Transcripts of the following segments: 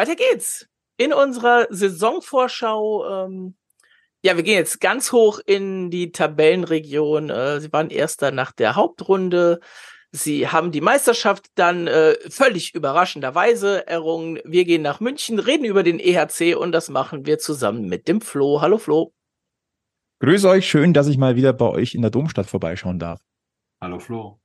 weiter geht's. In unserer Saisonvorschau, ähm, ja, wir gehen jetzt ganz hoch in die Tabellenregion. Äh, sie waren erster nach der Hauptrunde. Sie haben die Meisterschaft dann äh, völlig überraschenderweise errungen. Wir gehen nach München, reden über den EHC und das machen wir zusammen mit dem Flo. Hallo Flo. Grüß euch, schön, dass ich mal wieder bei euch in der Domstadt vorbeischauen darf. Hallo Flo.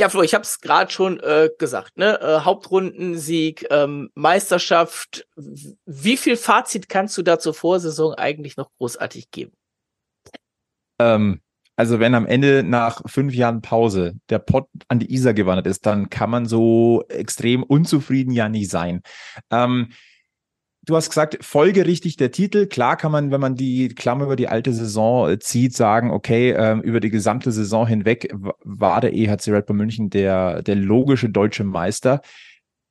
Ja, Flo, ich habe es gerade schon äh, gesagt, ne? Äh, Hauptrundensieg, ähm, Meisterschaft. Wie viel Fazit kannst du da zur Vorsaison eigentlich noch großartig geben? Ähm, also wenn am Ende nach fünf Jahren Pause der Pott an die Isar gewandert ist, dann kann man so extrem unzufrieden ja nie sein. Ähm, du hast gesagt, folgerichtig der Titel. Klar kann man, wenn man die Klammer über die alte Saison äh, zieht, sagen, okay, ähm, über die gesamte Saison hinweg war der EHC Red Bull München der, der logische deutsche Meister.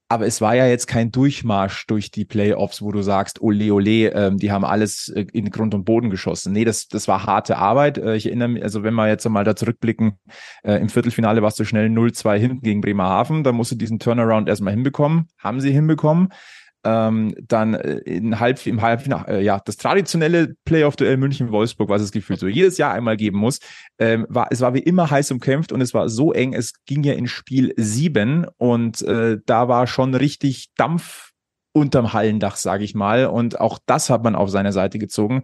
Aber es war ja jetzt kein Durchmarsch durch die Playoffs, wo du sagst, ole, ole, ähm, die haben alles äh, in Grund und Boden geschossen. Nee, das, das war harte Arbeit. Äh, ich erinnere mich, also wenn wir jetzt mal da zurückblicken, äh, im Viertelfinale warst du schnell 0-2 hinten gegen Bremerhaven, da musst du diesen Turnaround erstmal hinbekommen. Haben sie hinbekommen ähm, dann äh, in Halb, im Halbfinale, äh, ja, das traditionelle Playoff-Duell München-Wolfsburg, was es gefühlt so jedes Jahr einmal geben muss, ähm, war, es war wie immer heiß umkämpft und es war so eng, es ging ja in Spiel sieben und äh, da war schon richtig Dampf unterm Hallendach, sage ich mal. Und auch das hat man auf seine Seite gezogen.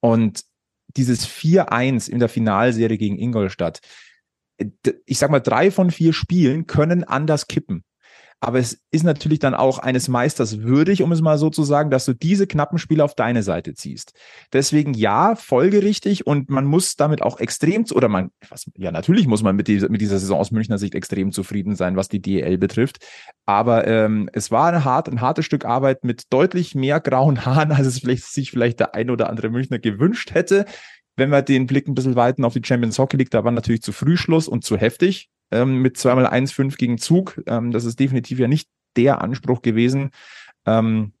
Und dieses 4-1 in der Finalserie gegen Ingolstadt, ich sag mal, drei von vier Spielen können anders kippen. Aber es ist natürlich dann auch eines Meisters würdig, um es mal so zu sagen, dass du diese knappen Spiele auf deine Seite ziehst. Deswegen ja, folgerichtig und man muss damit auch extrem, oder man, was, ja, natürlich muss man mit, die, mit dieser Saison aus Münchner Sicht extrem zufrieden sein, was die DL betrifft. Aber ähm, es war eine hart, ein hartes Stück Arbeit mit deutlich mehr grauen Haaren, als es vielleicht, sich vielleicht der ein oder andere Münchner gewünscht hätte. Wenn wir den Blick ein bisschen weiten auf die Champions Hockey League, da war natürlich zu früh Schluss und zu heftig ähm, mit zweimal 1,5 gegen Zug. Ähm, das ist definitiv ja nicht der Anspruch gewesen ähm,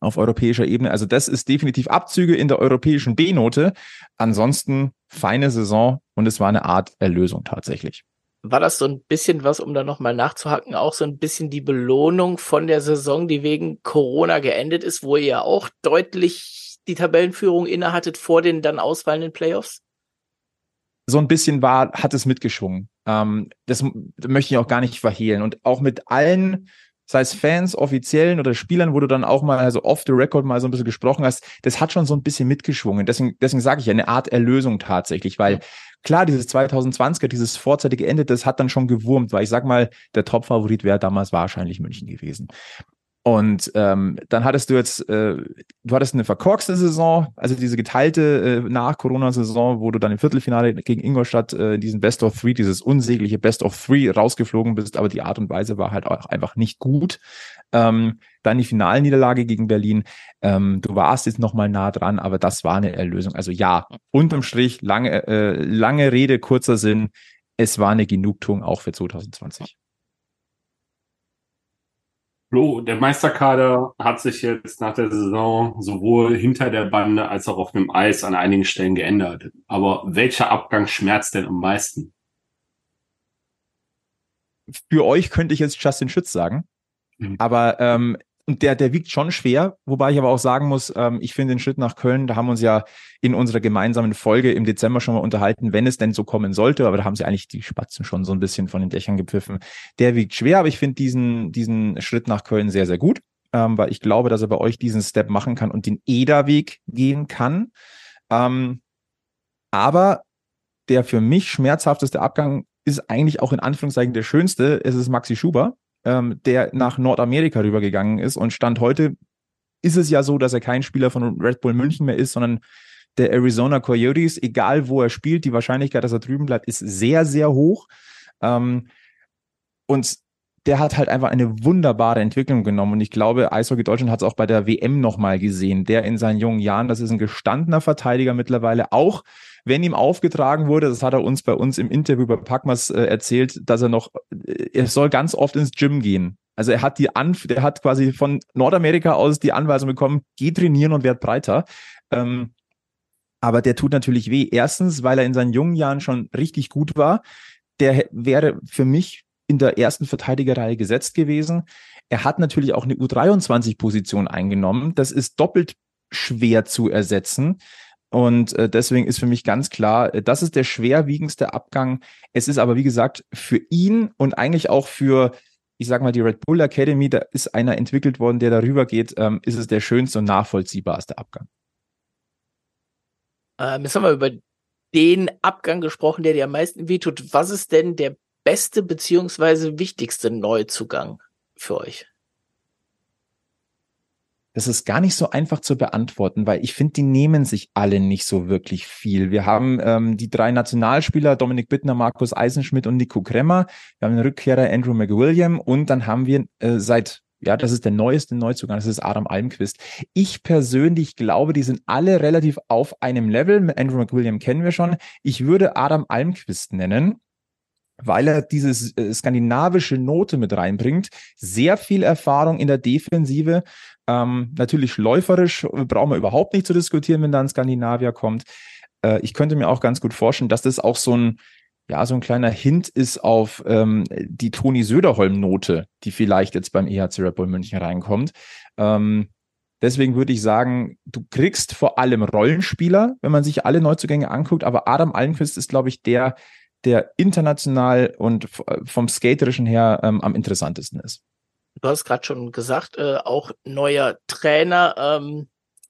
auf europäischer Ebene. Also das ist definitiv Abzüge in der europäischen B-Note. Ansonsten feine Saison und es war eine Art Erlösung tatsächlich. War das so ein bisschen was, um da nochmal nachzuhacken, auch so ein bisschen die Belohnung von der Saison, die wegen Corona geendet ist, wo ihr ja auch deutlich die Tabellenführung innehattet vor den dann ausfallenden Playoffs? So ein bisschen war, hat es mitgeschwungen. Ähm, das möchte ich auch gar nicht verhehlen. Und auch mit allen, sei es Fans, Offiziellen oder Spielern, wo du dann auch mal also off the record mal so ein bisschen gesprochen hast, das hat schon so ein bisschen mitgeschwungen. Deswegen, deswegen sage ich eine Art Erlösung tatsächlich, weil klar, dieses 2020er, dieses vorzeitige Ende, das hat dann schon gewurmt, weil ich sag mal, der Top-Favorit wäre damals wahrscheinlich München gewesen. Und ähm, dann hattest du jetzt, äh, du hattest eine verkorkste Saison, also diese geteilte äh, Nach-Corona-Saison, wo du dann im Viertelfinale gegen Ingolstadt äh, diesen Best of Three, dieses unsägliche Best of Three rausgeflogen bist, aber die Art und Weise war halt auch einfach nicht gut. Ähm, dann die Finalniederlage gegen Berlin. Ähm, du warst jetzt nochmal nah dran, aber das war eine Erlösung. Also ja, unterm Strich, lange, äh, lange Rede, kurzer Sinn. Es war eine Genugtuung auch für 2020. Flo, der Meisterkader hat sich jetzt nach der Saison sowohl hinter der Bande als auch auf dem Eis an einigen Stellen geändert. Aber welcher Abgang schmerzt denn am meisten? Für euch könnte ich jetzt Justin Schütz sagen. Mhm. Aber ähm, und der, der wiegt schon schwer, wobei ich aber auch sagen muss, ähm, ich finde den Schritt nach Köln, da haben wir uns ja in unserer gemeinsamen Folge im Dezember schon mal unterhalten, wenn es denn so kommen sollte, aber da haben sie eigentlich die Spatzen schon so ein bisschen von den Dächern gepfiffen. Der wiegt schwer, aber ich finde diesen, diesen Schritt nach Köln sehr, sehr gut, ähm, weil ich glaube, dass er bei euch diesen Step machen kann und den EDA-Weg gehen kann. Ähm, aber der für mich schmerzhafteste Abgang ist eigentlich auch in Anführungszeichen der schönste, es ist Maxi Schuber ähm, der nach Nordamerika rübergegangen ist. Und Stand heute ist es ja so, dass er kein Spieler von Red Bull München mehr ist, sondern der Arizona Coyotes, egal wo er spielt, die Wahrscheinlichkeit, dass er drüben bleibt, ist sehr, sehr hoch. Ähm, und der hat halt einfach eine wunderbare Entwicklung genommen. Und ich glaube, Eishockey Deutschland hat es auch bei der WM nochmal gesehen. Der in seinen jungen Jahren, das ist ein gestandener Verteidiger mittlerweile, auch wenn ihm aufgetragen wurde, das hat er uns bei uns im Interview bei Packmas äh, erzählt, dass er noch, äh, er soll ganz oft ins Gym gehen. Also er hat die Anf der hat quasi von Nordamerika aus die Anweisung bekommen, geh trainieren und werd breiter. Ähm, aber der tut natürlich weh. Erstens, weil er in seinen jungen Jahren schon richtig gut war. Der wäre für mich in der ersten Verteidigerreihe gesetzt gewesen. Er hat natürlich auch eine U23-Position eingenommen. Das ist doppelt schwer zu ersetzen. Und äh, deswegen ist für mich ganz klar, äh, das ist der schwerwiegendste Abgang. Es ist aber, wie gesagt, für ihn und eigentlich auch für, ich sage mal, die Red Bull Academy, da ist einer entwickelt worden, der darüber geht, ähm, ist es der schönste und nachvollziehbarste Abgang. Ähm, jetzt haben wir über den Abgang gesprochen, der dir am meisten wehtut. Was ist denn der beste beziehungsweise wichtigste Neuzugang für euch? Das ist gar nicht so einfach zu beantworten, weil ich finde, die nehmen sich alle nicht so wirklich viel. Wir haben ähm, die drei Nationalspieler, Dominik Bittner, Markus Eisenschmidt und Nico Kremmer. Wir haben den Rückkehrer Andrew McWilliam und dann haben wir äh, seit ja, das ist der neueste Neuzugang, das ist Adam Almquist. Ich persönlich glaube, die sind alle relativ auf einem Level. Andrew McWilliam kennen wir schon. Ich würde Adam Almquist nennen weil er diese äh, skandinavische Note mit reinbringt. Sehr viel Erfahrung in der Defensive. Ähm, natürlich läuferisch äh, brauchen wir überhaupt nicht zu diskutieren, wenn da ein Skandinavier kommt. Äh, ich könnte mir auch ganz gut vorstellen, dass das auch so ein, ja, so ein kleiner Hint ist auf ähm, die Toni Söderholm-Note, die vielleicht jetzt beim EHC Red Bull München reinkommt. Ähm, deswegen würde ich sagen, du kriegst vor allem Rollenspieler, wenn man sich alle Neuzugänge anguckt, aber Adam Allenquist ist, glaube ich, der, der international und vom Skaterischen her ähm, am interessantesten ist. Du hast gerade schon gesagt, äh, auch neuer Trainer. Ähm,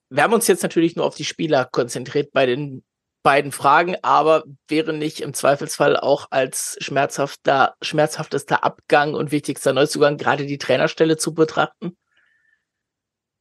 wir haben uns jetzt natürlich nur auf die Spieler konzentriert bei den beiden Fragen, aber wäre nicht im Zweifelsfall auch als schmerzhafter, schmerzhaftester Abgang und wichtigster Neuzugang gerade die Trainerstelle zu betrachten?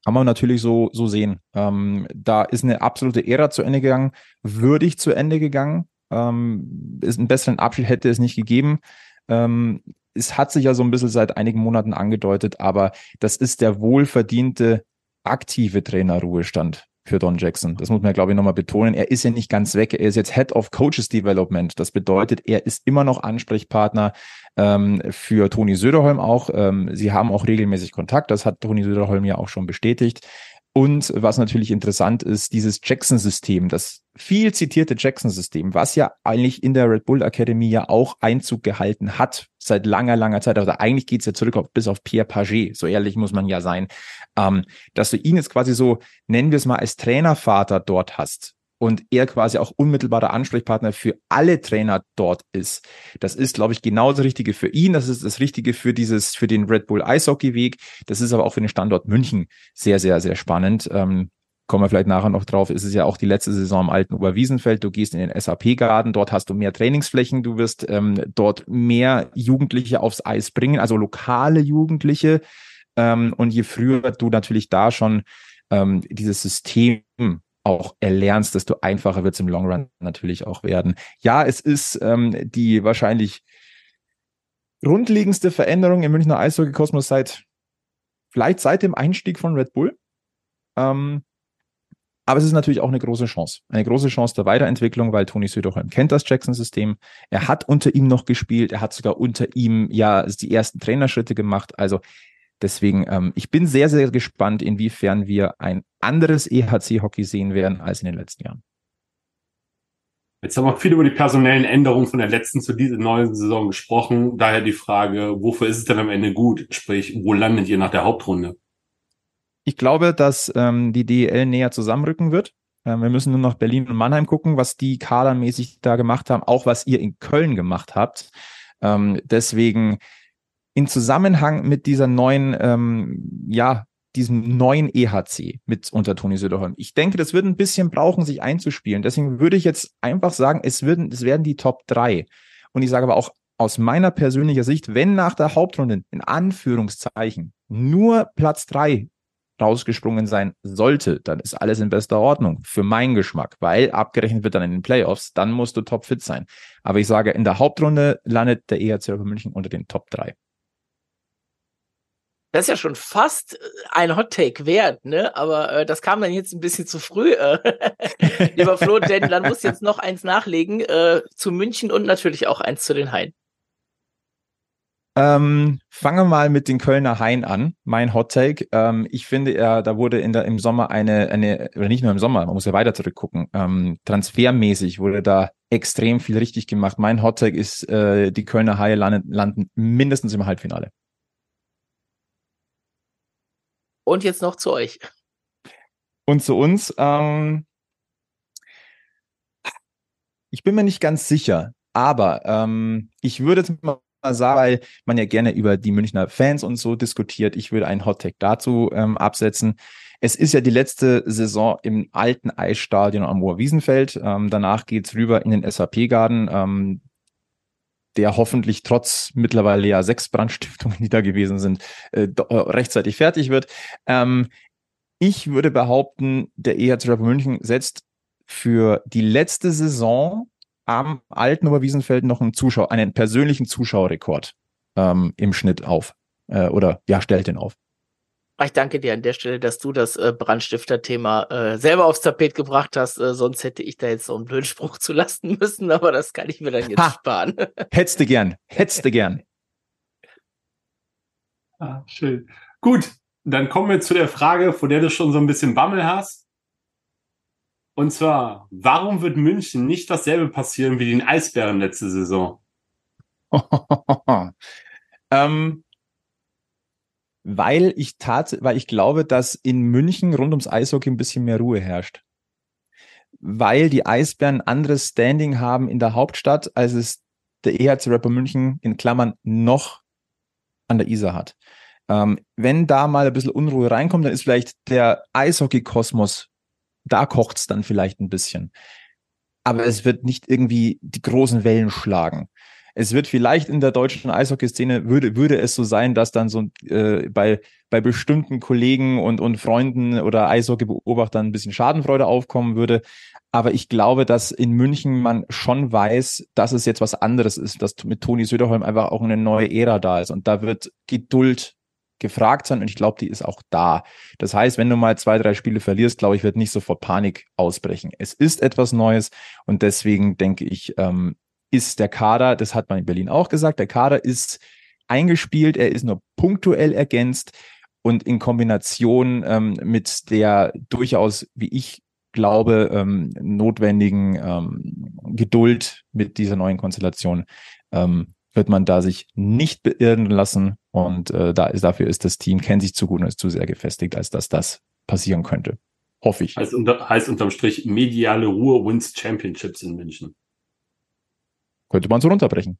Kann man natürlich so, so sehen. Ähm, da ist eine absolute Ära zu Ende gegangen, würdig zu Ende gegangen. Ähm, ist einen besseren Abschied hätte es nicht gegeben. Ähm, es hat sich ja so ein bisschen seit einigen Monaten angedeutet, aber das ist der wohlverdiente aktive Trainerruhestand für Don Jackson. Das muss man, glaube ich, nochmal betonen. Er ist ja nicht ganz weg. Er ist jetzt Head of Coaches Development. Das bedeutet, er ist immer noch Ansprechpartner ähm, für Toni Söderholm auch. Ähm, sie haben auch regelmäßig Kontakt. Das hat Toni Söderholm ja auch schon bestätigt. Und was natürlich interessant ist, dieses Jackson-System, das viel zitierte Jackson-System, was ja eigentlich in der Red Bull Academy ja auch Einzug gehalten hat, seit langer, langer Zeit. Also eigentlich geht's ja zurück auf, bis auf Pierre Paget, so ehrlich muss man ja sein, ähm, dass du ihn jetzt quasi so, nennen wir es mal, als Trainervater dort hast und er quasi auch unmittelbarer Ansprechpartner für alle Trainer dort ist. Das ist, glaube ich, genau das Richtige für ihn. Das ist das Richtige für dieses, für den Red Bull Eishockey Weg. Das ist aber auch für den Standort München sehr, sehr, sehr spannend. Ähm, kommen wir vielleicht nachher noch drauf, ist es ja auch die letzte Saison im alten Oberwiesenfeld. Du gehst in den SAP-Garten, dort hast du mehr Trainingsflächen, du wirst ähm, dort mehr Jugendliche aufs Eis bringen, also lokale Jugendliche. Ähm, und je früher du natürlich da schon ähm, dieses System auch erlernst, desto einfacher wird es im Long Run natürlich auch werden. Ja, es ist ähm, die wahrscheinlich grundlegendste Veränderung im Münchner Eishockey-Kosmos seit vielleicht seit dem Einstieg von Red Bull. Ähm, aber es ist natürlich auch eine große Chance. Eine große Chance der Weiterentwicklung, weil Toni Söderholm kennt das Jackson-System. Er hat unter ihm noch gespielt. Er hat sogar unter ihm ja die ersten Trainerschritte gemacht. Also Deswegen, ähm, ich bin sehr, sehr gespannt, inwiefern wir ein anderes EHC-Hockey sehen werden als in den letzten Jahren. Jetzt haben wir viel über die personellen Änderungen von der letzten zu dieser neuen Saison gesprochen. Daher die Frage, wofür ist es denn am Ende gut? Sprich, wo landet ihr nach der Hauptrunde? Ich glaube, dass ähm, die DEL näher zusammenrücken wird. Ähm, wir müssen nur noch Berlin und Mannheim gucken, was die kadermäßig da gemacht haben, auch was ihr in Köln gemacht habt. Ähm, deswegen in Zusammenhang mit dieser neuen, ähm, ja, diesem neuen EHC mit unter Toni Söderholm. Ich denke, das wird ein bisschen brauchen, sich einzuspielen. Deswegen würde ich jetzt einfach sagen, es würden, es werden die Top drei. Und ich sage aber auch aus meiner persönlichen Sicht, wenn nach der Hauptrunde in Anführungszeichen nur Platz drei rausgesprungen sein sollte, dann ist alles in bester Ordnung für meinen Geschmack, weil abgerechnet wird dann in den Playoffs, dann musst du topfit sein. Aber ich sage, in der Hauptrunde landet der EHC München unter den Top drei. Das ist ja schon fast äh, ein Hot Take wert, ne? Aber äh, das kam dann jetzt ein bisschen zu früh, äh, lieber Flo, denn dann muss jetzt noch eins nachlegen äh, zu München und natürlich auch eins zu den Haien. Ähm, fangen wir mal mit den Kölner Haien an. Mein Hot Take. Ähm, ich finde, ja, da wurde in der, im Sommer eine, eine, oder nicht nur im Sommer, man muss ja weiter zurückgucken. Ähm, transfermäßig wurde da extrem viel richtig gemacht. Mein Hot Take ist, äh, die Kölner Haie landen, landen mindestens im Halbfinale. Und jetzt noch zu euch. Und zu uns, ähm, ich bin mir nicht ganz sicher, aber ähm, ich würde jetzt mal sagen, weil man ja gerne über die Münchner Fans und so diskutiert, ich würde einen Hottag dazu ähm, absetzen. Es ist ja die letzte Saison im alten Eisstadion am Moorwiesenfeld. Ähm, danach geht's rüber in den SAP-Garden, ähm, der hoffentlich trotz mittlerweile ja sechs Brandstiftungen, die da gewesen sind, äh, äh rechtzeitig fertig wird. Ähm, ich würde behaupten, der EHC Rapper München setzt für die letzte Saison am alten Oberwiesenfeld noch einen Zuschauer, einen persönlichen Zuschauerrekord ähm, im Schnitt auf. Äh, oder ja, stellt den auf. Ich danke dir an der Stelle, dass du das äh, Brandstifter-Thema äh, selber aufs Tapet gebracht hast. Äh, sonst hätte ich da jetzt so einen blöden Spruch zu lassen müssen, aber das kann ich mir dann jetzt ha, sparen. Hättest du gern, hättest du gern. Ah, schön. Gut, dann kommen wir zu der Frage, vor der du schon so ein bisschen Bammel hast. Und zwar, warum wird München nicht dasselbe passieren wie den Eisbären letzte Saison? ähm, weil ich tat, weil ich glaube, dass in München rund ums Eishockey ein bisschen mehr Ruhe herrscht. Weil die Eisbären ein anderes Standing haben in der Hauptstadt, als es der EHC Rapper München in Klammern noch an der Isar hat. Ähm, wenn da mal ein bisschen Unruhe reinkommt, dann ist vielleicht der Eishockey-Kosmos, da kocht's dann vielleicht ein bisschen. Aber es wird nicht irgendwie die großen Wellen schlagen. Es wird vielleicht in der deutschen Eishockey-Szene würde, würde es so sein, dass dann so äh, bei, bei bestimmten Kollegen und, und Freunden oder Eishockey-Beobachtern ein bisschen Schadenfreude aufkommen würde. Aber ich glaube, dass in München man schon weiß, dass es jetzt was anderes ist, dass mit Toni Söderholm einfach auch eine neue Ära da ist. Und da wird Geduld gefragt sein und ich glaube, die ist auch da. Das heißt, wenn du mal zwei, drei Spiele verlierst, glaube ich, wird nicht sofort Panik ausbrechen. Es ist etwas Neues und deswegen denke ich, ähm, ist der Kader, das hat man in Berlin auch gesagt, der Kader ist eingespielt, er ist nur punktuell ergänzt und in Kombination ähm, mit der durchaus, wie ich glaube, ähm, notwendigen ähm, Geduld mit dieser neuen Konstellation ähm, wird man da sich nicht beirren lassen und äh, da ist, dafür ist das Team, kennt sich zu gut und ist zu sehr gefestigt, als dass das passieren könnte. Hoffe ich. Heißt, unter, heißt unterm Strich, mediale Ruhe wins Championships in München. Könnte man so runterbrechen.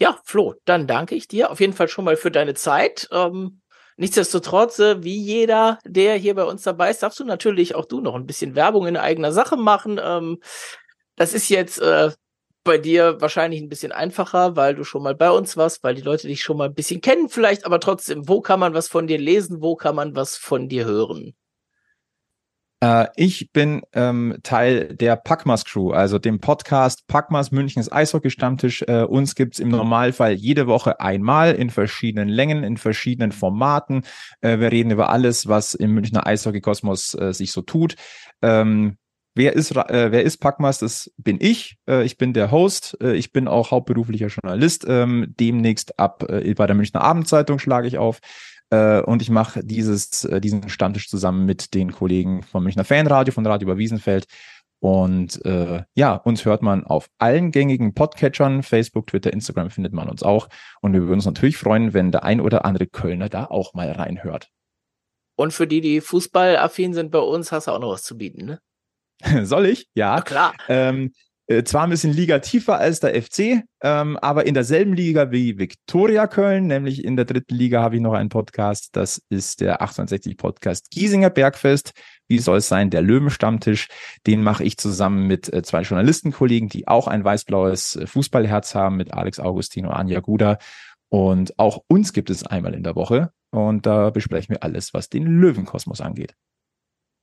Ja, Flo, dann danke ich dir auf jeden Fall schon mal für deine Zeit. Ähm, nichtsdestotrotz, äh, wie jeder, der hier bei uns dabei ist, darfst du natürlich auch du noch ein bisschen Werbung in eigener Sache machen. Ähm, das ist jetzt äh, bei dir wahrscheinlich ein bisschen einfacher, weil du schon mal bei uns warst, weil die Leute dich schon mal ein bisschen kennen vielleicht, aber trotzdem, wo kann man was von dir lesen, wo kann man was von dir hören? Äh, ich bin ähm, Teil der Packmas Crew, also dem Podcast Packmas Münchens Eishockey-Stammtisch. Äh, uns gibt's im Normalfall jede Woche einmal in verschiedenen Längen, in verschiedenen Formaten. Äh, wir reden über alles, was im Münchner Eishockey-Kosmos äh, sich so tut. Ähm, Wer ist, äh, wer ist Packmas? Das bin ich. Äh, ich bin der Host. Äh, ich bin auch hauptberuflicher Journalist. Ähm, demnächst ab äh, bei der Münchner Abendzeitung schlage ich auf. Äh, und ich mache dieses, äh, diesen Stammtisch zusammen mit den Kollegen vom Münchner Fanradio, von Radio über Wiesenfeld. Und äh, ja, uns hört man auf allen gängigen Podcatchern, Facebook, Twitter, Instagram findet man uns auch. Und wir würden uns natürlich freuen, wenn der ein oder andere Kölner da auch mal reinhört. Und für die, die fußballaffin sind bei uns, hast du auch noch was zu bieten, ne? Soll ich? Ja. Na klar. Ähm, äh, zwar ein bisschen Liga tiefer als der FC, ähm, aber in derselben Liga wie Viktoria Köln, nämlich in der dritten Liga habe ich noch einen Podcast. Das ist der 68 Podcast Giesinger Bergfest. Wie soll es sein? Der Löwenstammtisch. Den mache ich zusammen mit äh, zwei Journalistenkollegen, die auch ein weiß-blaues äh, Fußballherz haben, mit Alex Augustin und Anja Guda. Und auch uns gibt es einmal in der Woche. Und da besprechen wir alles, was den Löwenkosmos angeht.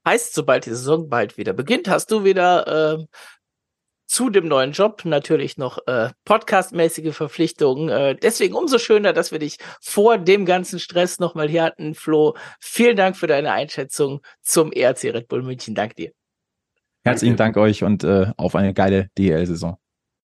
Heißt, sobald die Saison bald wieder beginnt, hast du wieder äh, zu dem neuen Job natürlich noch äh, podcastmäßige Verpflichtungen. Äh, deswegen umso schöner, dass wir dich vor dem ganzen Stress nochmal hier hatten, Flo. Vielen Dank für deine Einschätzung zum ERC Red Bull München. Dank dir. Herzlichen Dank euch und äh, auf eine geile DL-Saison.